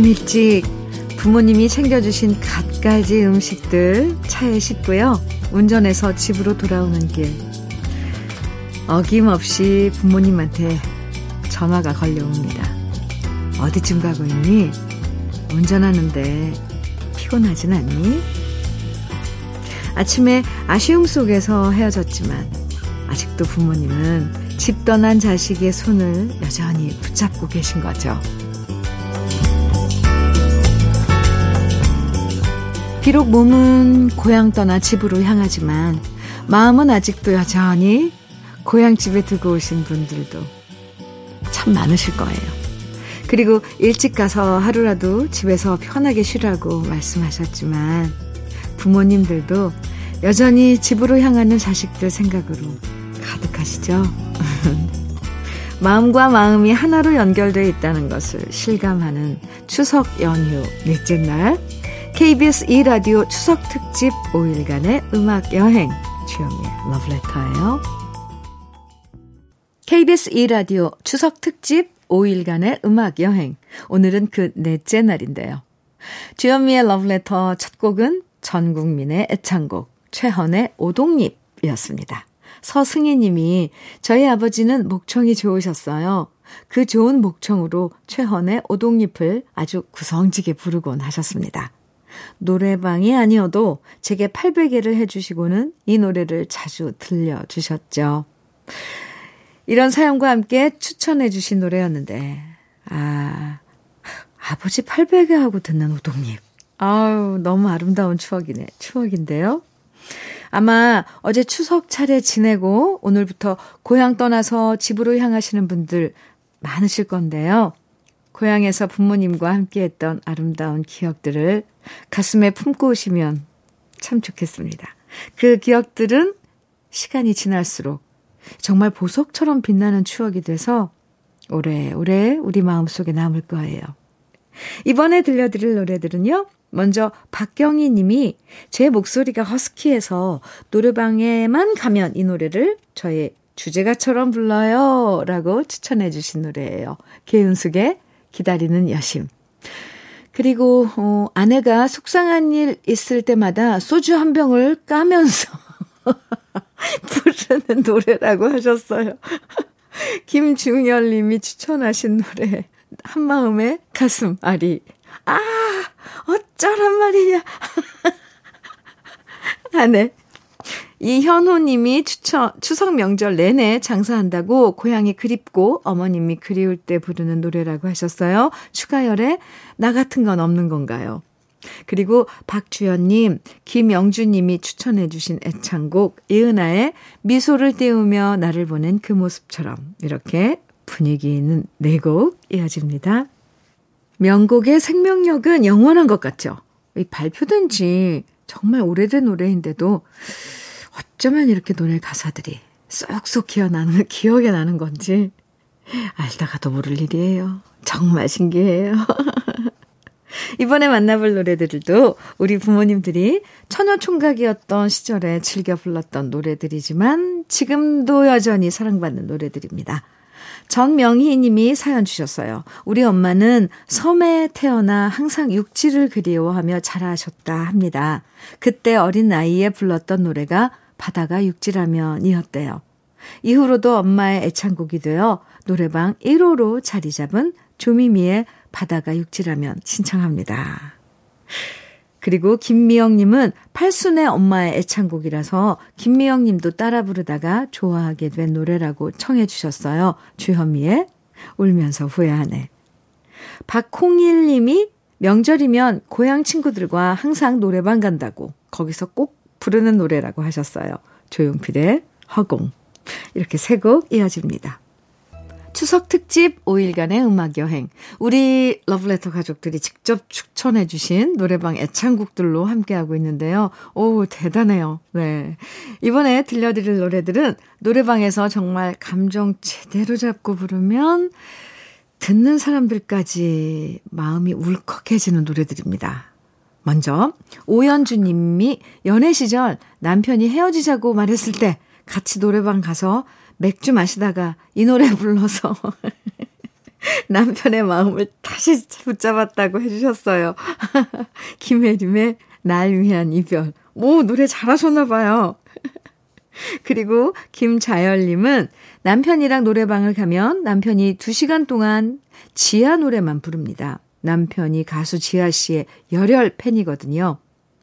아침 일찍 부모님이 챙겨주신 갖가지 음식들 차에 싣고요. 운전해서 집으로 돌아오는 길. 어김없이 부모님한테 전화가 걸려옵니다. 어디쯤 가고 있니? 운전하는데 피곤하진 않니? 아침에 아쉬움 속에서 헤어졌지만 아직도 부모님은 집 떠난 자식의 손을 여전히 붙잡고 계신 거죠. 비록 몸은 고향 떠나 집으로 향하지만 마음은 아직도 여전히 고향집에 두고 오신 분들도 참 많으실 거예요. 그리고 일찍 가서 하루라도 집에서 편하게 쉬라고 말씀하셨지만 부모님들도 여전히 집으로 향하는 자식들 생각으로 가득하시죠? 마음과 마음이 하나로 연결되어 있다는 것을 실감하는 추석 연휴 넷째 날 KBS 2라디오 추석 특집 5일간의 음악 여행 주현미의 러브레터예요. KBS 2라디오 추석 특집 5일간의 음악 여행 오늘은 그 넷째 날인데요. 주현미의 러브레터 첫 곡은 전 국민의 애창곡 최헌의 오동잎이었습니다. 서승희 님이 저희 아버지는 목청이 좋으셨어요. 그 좋은 목청으로 최헌의 오동잎을 아주 구성지게 부르곤 하셨습니다. 노래방이 아니어도 제게 800개를 해주시고는 이 노래를 자주 들려주셨죠. 이런 사연과 함께 추천해주신 노래였는데, 아, 아버지 800개 하고 듣는 우동잎. 아우, 너무 아름다운 추억이네. 추억인데요. 아마 어제 추석 차례 지내고 오늘부터 고향 떠나서 집으로 향하시는 분들 많으실 건데요. 고향에서 부모님과 함께 했던 아름다운 기억들을 가슴에 품고 오시면 참 좋겠습니다. 그 기억들은 시간이 지날수록 정말 보석처럼 빛나는 추억이 돼서 오래오래 우리 마음속에 남을 거예요. 이번에 들려드릴 노래들은요. 먼저 박경희 님이 제 목소리가 허스키해서 노래방에만 가면 이 노래를 저의 주제가처럼 불러요 라고 추천해 주신 노래예요. 개은숙의 기다리는 여심. 그리고 어, 아내가 속상한 일 있을 때마다 소주 한 병을 까면서 부르는 노래라고 하셨어요. 김중열 님이 추천하신 노래 한마음의 가슴 아리. 아, 어쩌란 말이냐. 아내. 이현호 님이 추천, 추석 명절 내내 장사한다고 고향이 그립고 어머님이 그리울 때 부르는 노래라고 하셨어요. 추가열에 나 같은 건 없는 건가요? 그리고 박주연님, 김영주님이 추천해주신 애창곡 이은아의 미소를 띄우며 나를 보낸 그 모습처럼 이렇게 분위기 있는 네 곡 이어집니다. 명곡의 생명력은 영원한 것 같죠? 이 발표된 지 정말 오래된 노래인데도 어쩌면 이렇게 노래 가사들이 쏙쏙 기어나는, 기억에 나는 건지 알다가도 모를 일이에요. 정말 신기해요. 이번에 만나볼 노래들도 우리 부모님들이 처녀 총각이었던 시절에 즐겨 불렀던 노래들이지만 지금도 여전히 사랑받는 노래들입니다. 전명희 님이 사연 주셨어요. 우리 엄마는 섬에 태어나 항상 육지를 그리워하며 자라셨다 합니다. 그때 어린 나이에 불렀던 노래가 바다가 육지라면이었대요. 이후로도 엄마의 애창곡이 되어 노래방 1호로 자리 잡은 조미미의 바다가 육지라면 신청합니다. 그리고 김미영님은 팔순의 엄마의 애창곡이라서 김미영님도 따라 부르다가 좋아하게 된 노래라고 청해 주셨어요. 주현미의 울면서 후회하네. 박홍일님이 명절이면 고향 친구들과 항상 노래방 간다고 거기서 꼭 부르는 노래라고 하셨어요. 조용필의 허공. 이렇게 세 곡 이어집니다. 추석 특집 5일간의 음악 여행. 우리 러브레터 가족들이 직접 추천해 주신 노래방 애창곡들로 함께하고 있는데요. 오, 대단해요. 네. 이번에 들려드릴 노래들은 노래방에서 정말 감정 제대로 잡고 부르면 듣는 사람들까지 마음이 울컥해지는 노래들입니다. 먼저 오연주 님이 연애 시절 남편이 헤어지자고 말했을 때 같이 노래방 가서 맥주 마시다가 이 노래 불러서 남편의 마음을 다시 붙잡았다고 해주셨어요. 김혜림의 날 위한 이별. 오, 노래 잘하셨나봐요. 그리고 김자열님은 남편이랑 노래방을 가면 남편이 2시간 동안 지아 노래만 부릅니다. 남편이 가수 지아 씨의 열혈 팬이거든요.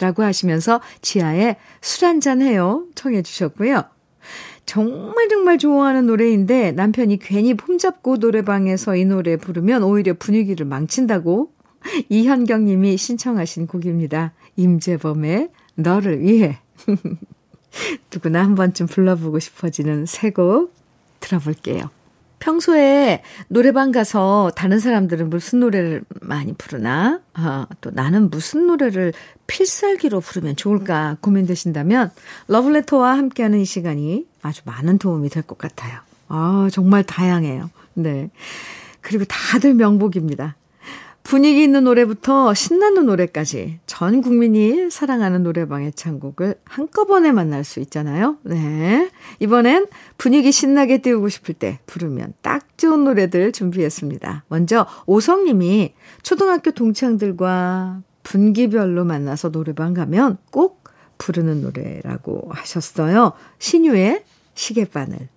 라고 하시면서 지아의 술 한잔 해요. 청해 주셨고요. 정말 정말 좋아하는 노래인데 남편이 괜히 폼잡고 노래방에서 이 노래 부르면 오히려 분위기를 망친다고 이현경 님이 신청하신 곡입니다. 임재범의 너를 위해. 누구나 한 번쯤 불러보고 싶어지는 새 곡 들어볼게요. 평소에 노래방 가서 다른 사람들은 무슨 노래를 많이 부르나? 아, 또 나는 무슨 노래를 필살기로 부르면 좋을까 고민되신다면 러블레터와 함께하는 이 시간이 아주 많은 도움이 될 것 같아요. 아, 정말 다양해요. 네. 그리고 다들 명곡입니다. 분위기 있는 노래부터 신나는 노래까지 전 국민이 사랑하는 노래방의 창곡을 한꺼번에 만날 수 있잖아요. 네. 이번엔 분위기 신나게 띄우고 싶을 때 부르면 딱 좋은 노래들 준비했습니다. 먼저 오성님이 초등학교 동창들과 분기별로 만나서 노래방 가면 꼭 부르는 노래라고 하셨어요. 신유의 시계바늘.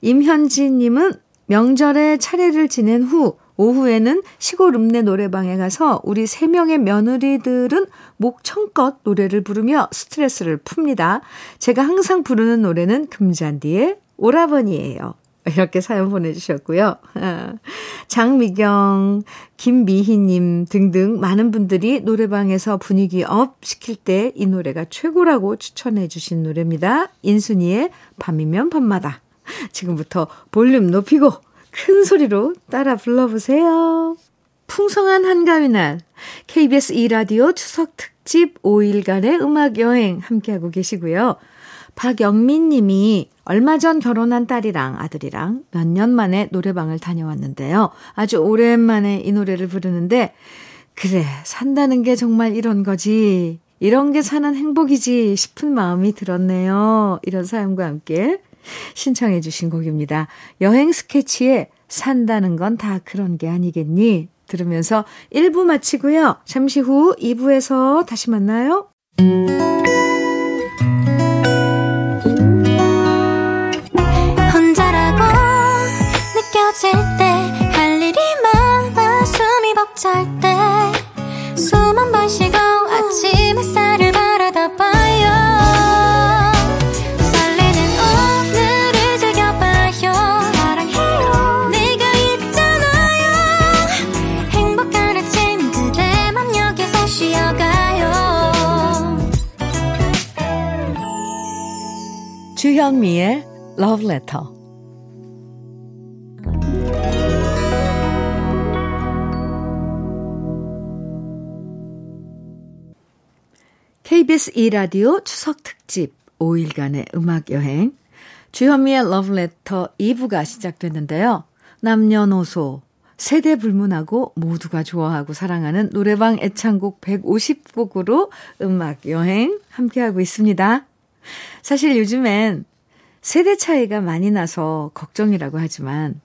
임현지님은 명절에 차례를 지낸 후 오후에는 시골 읍내 노래방에 가서 우리 세 명의 며느리들은 목청껏 노래를 부르며 스트레스를 풉니다. 제가 항상 부르는 노래는 금잔디의 오라버니예요. 이렇게 사연 보내주셨고요. 장미경, 김미희님 등등 많은 분들이 노래방에서 분위기 up 시킬 때 이 노래가 최고라고 추천해 주신 노래입니다. 인순이의 밤이면 밤마다. 지금부터 볼륨 높이고 큰 소리로 따라 불러보세요. 풍성한 한가위 날 KBS 2라디오 추석 특집 5일간의 음악 여행 함께하고 계시고요. 박영민 님이 얼마 전 결혼한 딸이랑 아들이랑 몇 년 만에 노래방을 다녀왔는데요. 아주 오랜만에 이 노래를 부르는데 그래 산다는 게 정말 이런 거지. 이런 게 사는 행복이지 싶은 마음이 들었네요. 이런 사연과 함께 신청해 주신 곡입니다. 여행 스케치에 산다는 건 다 그런 게 아니겠니? 들으면서 1부 마치고요. 잠시 후 2부에서 다시 만나요. 혼자라고 느껴질 때 할 일이 많아 숨이 벅찰 때 주현미의 Love Letter. KBS 2라디오 추석 특집 5일간의 음악 여행. 주현미의 Letter 2부가 시작됐는데요. 남녀노소, 세대 불문하고 모두가 좋아하고 사랑하는 노래방 애창곡 150곡으로 음악 여행 함께하고 있습니다. 사실 요즘엔 세대 차이가 많이 나서 걱정이라고 하지만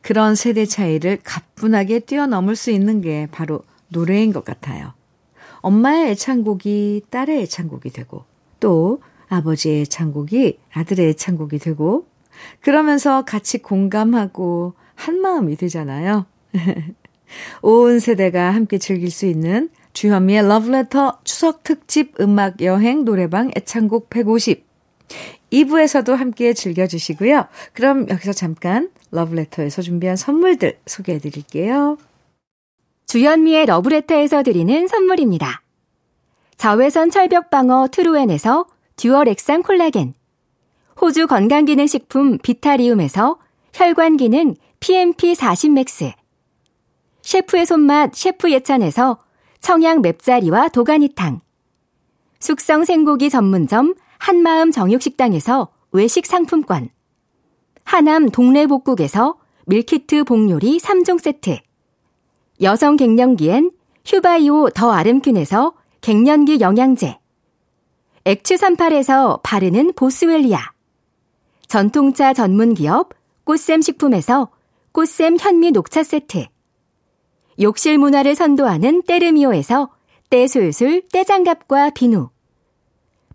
그런 세대 차이를 가뿐하게 뛰어넘을 수 있는 게 바로 노래인 것 같아요. 엄마의 애창곡이 딸의 애창곡이 되고 또 아버지의 애창곡이 아들의 애창곡이 되고 그러면서 같이 공감하고 한 마음이 되잖아요. 온 세대가 함께 즐길 수 있는 주현미의 러브레터 추석 특집 음악 여행 노래방 애창곡 150. 2부에서도 함께 즐겨주시고요. 그럼 여기서 잠깐 러브레터에서 준비한 선물들 소개해 드릴게요. 주현미의 러브레터에서 드리는 선물입니다. 자외선 철벽 방어 트루엔에서 dual 액상 콜라겐. 호주 건강기능식품 비타리움에서 혈관기능 PMP40 맥스. 셰프의 손맛 셰프 예찬에서 청양 맵자리와 도가니탕, 숙성 생고기 전문점 한마음 정육식당에서 외식 상품권, 하남 동래복국에서 밀키트 복요리 3종 세트, 여성 갱년기엔 휴바이오 더 아름퀸에서 갱년기 영양제, 액추38에서 바르는 보스웰리아, 전통차 전문기업 꽃샘 식품에서 꽃샘 현미 녹차 세트. 욕실 문화를 선도하는 때르미오에서 때술술 때장갑과 비누.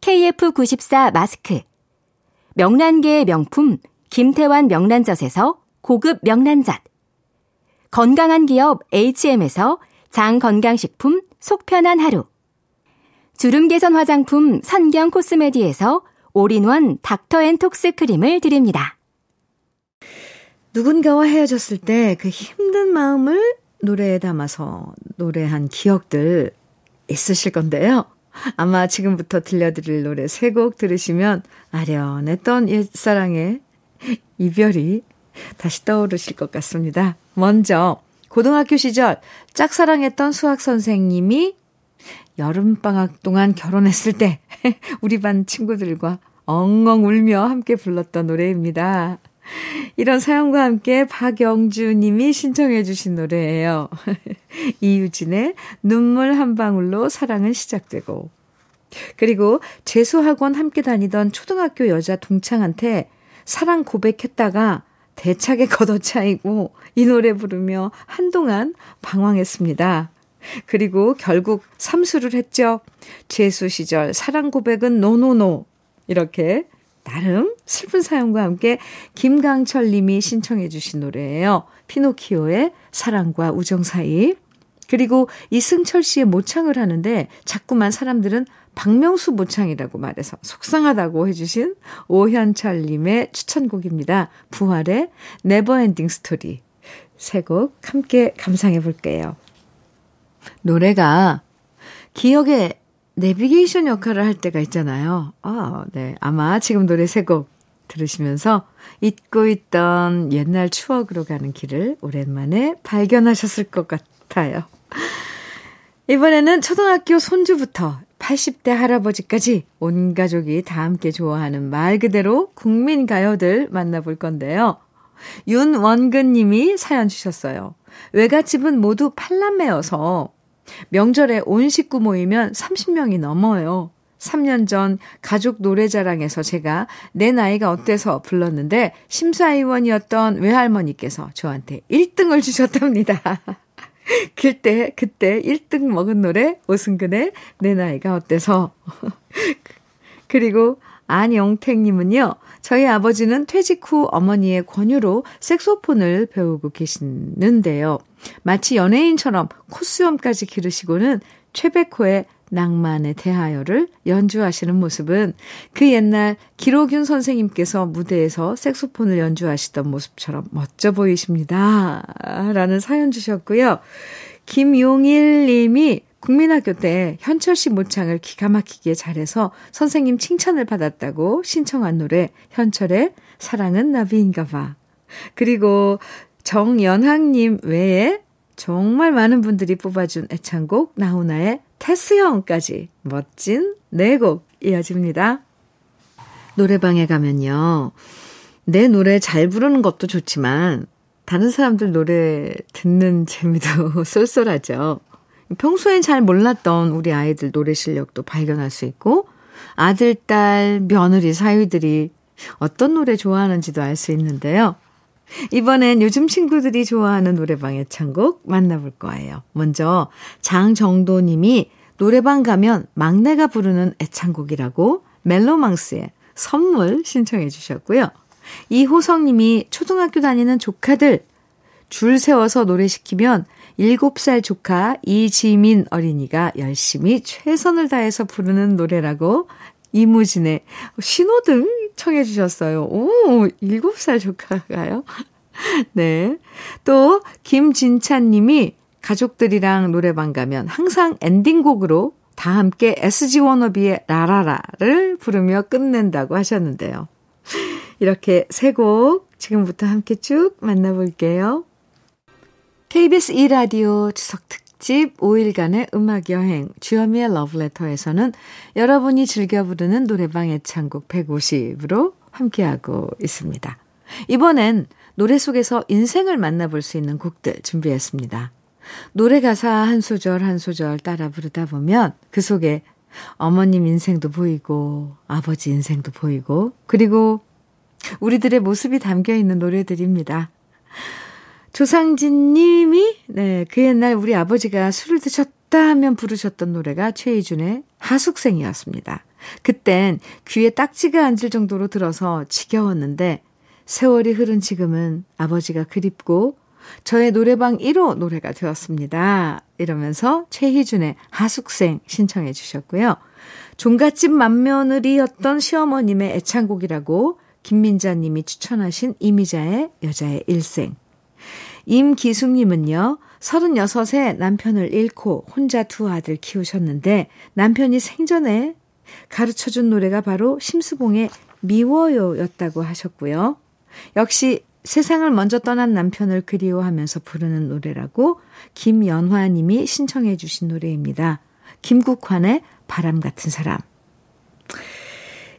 KF94 마스크. 명란계의 명품 김태환 명란젓에서 고급 명란젓. 건강한 기업 HM에서 장건강식품 속편한 하루. 주름 개선 화장품 선경 코스메디에서 올인원 닥터앤톡스 크림을 드립니다. 누군가와 헤어졌을 때 그 힘든 마음을 노래에 담아서 노래한 기억들 있으실 건데요. 아마 지금부터 들려드릴 노래 세 곡 들으시면 아련했던 옛사랑의 이별이 다시 떠오르실 것 같습니다. 먼저 고등학교 시절 짝사랑했던 수학 선생님이 여름방학 동안 결혼했을 때 우리 반 친구들과 엉엉 울며 함께 불렀던 노래입니다. 이런 사연과 함께 박영주 님이 신청해 주신 노래예요. 이유진의 눈물 한 방울로 사랑은 시작되고 그리고 재수학원 함께 다니던 초등학교 여자 동창한테 사랑 고백했다가 대차게 걷어차이고 이 노래 부르며 한동안 방황했습니다. 그리고 결국 삼수를 했죠. 재수 시절 사랑 고백은 no no no. 이렇게 나름 슬픈 사연과 함께 김강철 님이 신청해 주신 노래예요. 피노키오의 사랑과 우정 사이. 그리고 이승철 씨의 모창을 하는데 자꾸만 사람들은 박명수 모창이라고 말해서 속상하다고 해주신 오현철 님의 추천곡입니다. 부활의 Never Ending Story. 세 곡 함께 감상해 볼게요. 노래가 기억에 내비게이션 역할을 할 때가 있잖아요. 아, 네. 아마 지금 노래 세 곡 들으시면서 잊고 있던 옛날 추억으로 가는 길을 오랜만에 발견하셨을 것 같아요. 이번에는 초등학교 손주부터 80대 할아버지까지 온 가족이 다 함께 좋아하는 말 그대로 국민 가요들 만나볼 건데요. 윤원근 님이 사연 주셨어요. 외갓집은 모두 팔남매여서 명절에 온 식구 모이면 30명이 넘어요. 3년 전 가족 노래자랑에서 제가 내 나이가 어때서 불렀는데 심사위원이었던 외할머니께서 저한테 1등을 주셨답니다. 그때, 그때 1등 먹은 노래 오승근의 내 나이가 어때서. 그리고 안영택님은요, 저희 아버지는 퇴직 후 어머니의 권유로 색소폰을 배우고 계시는데요. 마치 연예인처럼 코수염까지 기르시고는 최백호의 낭만에 대하여를 연주하시는 모습은 그 옛날 기로균 선생님께서 무대에서 색소폰을 연주하시던 모습처럼 멋져 보이십니다. 라는 사연 주셨고요. 김용일 님이 국민학교 때 현철 씨 모창을 기가 막히게 잘해서 선생님 칭찬을 받았다고 신청한 노래 현철의 사랑은 나비인가 봐. 그리고 정연학님 외에 정말 많은 분들이 뽑아준 애창곡 나훈아의 테스형까지 멋진 네 곡 이어집니다. 노래방에 가면요. 내 노래 잘 부르는 것도 좋지만 다른 사람들 노래 듣는 재미도 쏠쏠하죠. 평소엔 잘 몰랐던 우리 아이들 노래 실력도 발견할 수 있고 아들, 딸, 며느리, 사위들이 어떤 노래 좋아하는지도 알 수 있는데요. 이번엔 요즘 친구들이 좋아하는 노래방 애창곡 만나볼 거예요. 먼저 장정도 님이 노래방 가면 막내가 부르는 애창곡이라고 멜로망스의 선물 신청해 주셨고요. 이호성 님이 초등학교 다니는 조카들 줄 세워서 노래 시키면 7살 조카 이지민 어린이가 열심히 최선을 다해서 부르는 노래라고 이무진의 신호등 청해 주셨어요. 오, 7살 조카가요? 네. 또, 김진찬 님이 가족들이랑 노래방 가면 항상 엔딩곡으로 다 함께 SG 워너비의 라라라를 부르며 끝낸다고 하셨는데요. 이렇게 세 곡 지금부터 함께 쭉 만나볼게요. KBS 2라디오 추석 특 집 5일간의 음악 여행 주현미의 러브레터에서는 여러분이 즐겨 부르는 노래방 애창곡 150으로 함께하고 있습니다. 이번엔 노래 속에서 인생을 만나볼 수 있는 곡들 준비했습니다. 노래 가사 한 소절 한 소절 따라 부르다 보면 그 속에 어머님 인생도 보이고 아버지 인생도 보이고 그리고 우리들의 모습이 담겨 있는 노래들입니다. 조상진 님이, 네, 그 옛날 우리 아버지가 술을 드셨다 하면 부르셨던 노래가 최희준의 하숙생이었습니다. 그땐 귀에 딱지가 앉을 정도로 들어서 지겨웠는데, 세월이 흐른 지금은 아버지가 그립고, 저의 노래방 1호 노래가 되었습니다. 이러면서 최희준의 하숙생 신청해 주셨고요. 종갓집 맏며느리였던 시어머님의 애창곡이라고 김민자 님이 추천하신 이미자의 여자의 일생 임기숙님은요, 36에 남편을 잃고 혼자 두 아들 키우셨는데 남편이 생전에 가르쳐 준 노래가 바로 심수봉의 미워요 였다고 하셨고요. 역시 세상을 먼저 떠난 남편을 그리워하면서 부르는 노래라고 김연화 님이 신청해 주신 노래입니다. 김국환의 바람 같은 사람.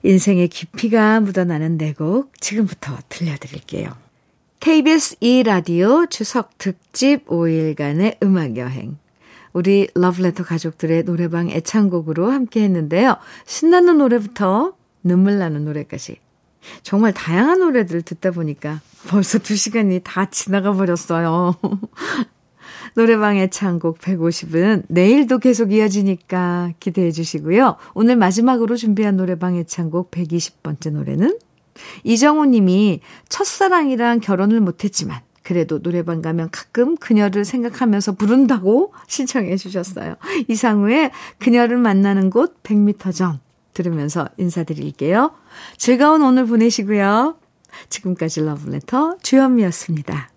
인생의 깊이가 묻어나는 내곡 지금부터 들려드릴게요. KBS 2라디오 추석 특집 5일간의 음악여행. 우리 러브레터 가족들의 노래방 애창곡으로 함께 했는데요. 신나는 노래부터 눈물 나는 노래까지. 정말 다양한 노래들 듣다 보니까 벌써 2시간이 다 지나가 버렸어요. 노래방 애창곡 150은 내일도 계속 이어지니까 기대해 주시고요. 오늘 마지막으로 준비한 노래방 애창곡 120번째 노래는 이정우 님이 첫사랑이랑 결혼을 못했지만 그래도 노래방 가면 가끔 그녀를 생각하면서 부른다고 신청해 주셨어요. 이상우의 그녀를 만나는 곳 100m 전 들으면서 인사드릴게요. 즐거운 오늘 보내시고요. 지금까지 러브레터 주현미였습니다.